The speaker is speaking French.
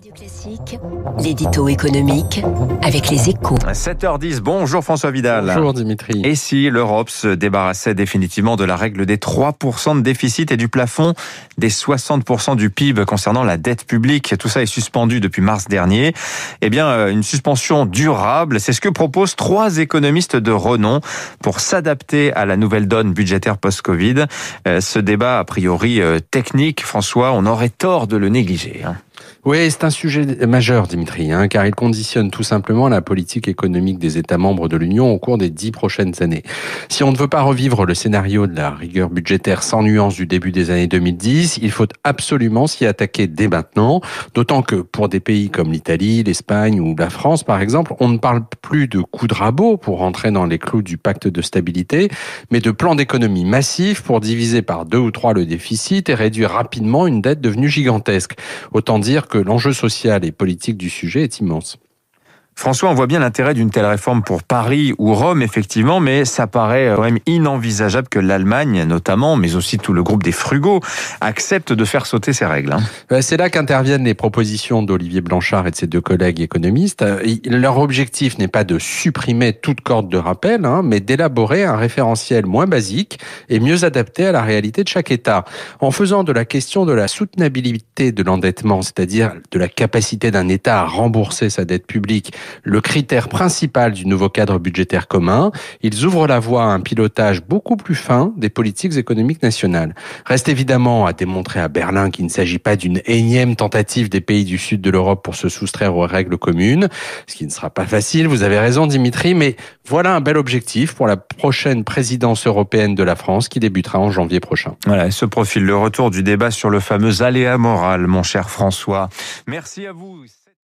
Radio Classique, l'édito économique avec les échos. 7h10, bonjour François Vidal. Bonjour Dimitri. Et si l'Europe se débarrassait définitivement de la règle des 3% de déficit et du plafond des 60% du PIB concernant la dette publique, tout ça est suspendu depuis mars dernier, eh bien euh, une suspension durable, c'est ce que proposent trois économistes de renom pour s'adapter à la nouvelle donne budgétaire post-Covid. Euh, ce débat a priori euh, technique, François, on aurait tort de le négliger. Oui, c'est un sujet majeur, Dimitri, hein, car il conditionne tout simplement la politique économique des États membres de l'Union au cours des dix prochaines années. Si on ne veut pas revivre le scénario de la rigueur budgétaire sans nuance du début des années 2010, il faut absolument s'y attaquer dès maintenant, d'autant que pour des pays comme l'Italie, l'Espagne ou la France, par exemple, on ne parle plus de coups de rabot pour rentrer dans les clous du pacte de stabilité, mais de plans d'économie massifs pour diviser par deux ou trois le déficit et réduire rapidement une dette devenue gigantesque. Autant dire que l'enjeu social et politique du sujet est immense. François, on voit bien l'intérêt d'une telle réforme pour Paris ou Rome, effectivement, mais ça paraît quand même inenvisageable que l'Allemagne, notamment, mais aussi tout le groupe des frugaux, accepte de faire sauter ces règles. Hein. Euh, c'est là qu'interviennent les propositions d'Olivier Blanchard et de ses deux collègues économistes. Euh, leur objectif n'est pas de supprimer toute corde de rappel, hein, mais d'élaborer un référentiel moins basique et mieux adapté à la réalité de chaque État. En faisant de la question de la soutenabilité de l'endettement, c'est-à-dire de la capacité d'un État à rembourser sa dette publique, le critère principal du nouveau cadre budgétaire commun. Ils ouvrent la voie à un pilotage beaucoup plus fin des politiques économiques nationales. Reste évidemment à démontrer à Berlin qu'il ne s'agit pas d'une énième tentative des pays du sud de l'Europe pour se soustraire aux règles communes, ce qui ne sera pas facile, vous avez raison Dimitri, mais voilà un bel objectif pour la prochaine présidence européenne de la France qui débutera en janvier prochain. Voilà, ce profil, le retour du débat sur le fameux aléa moral, mon cher François. Merci à vous.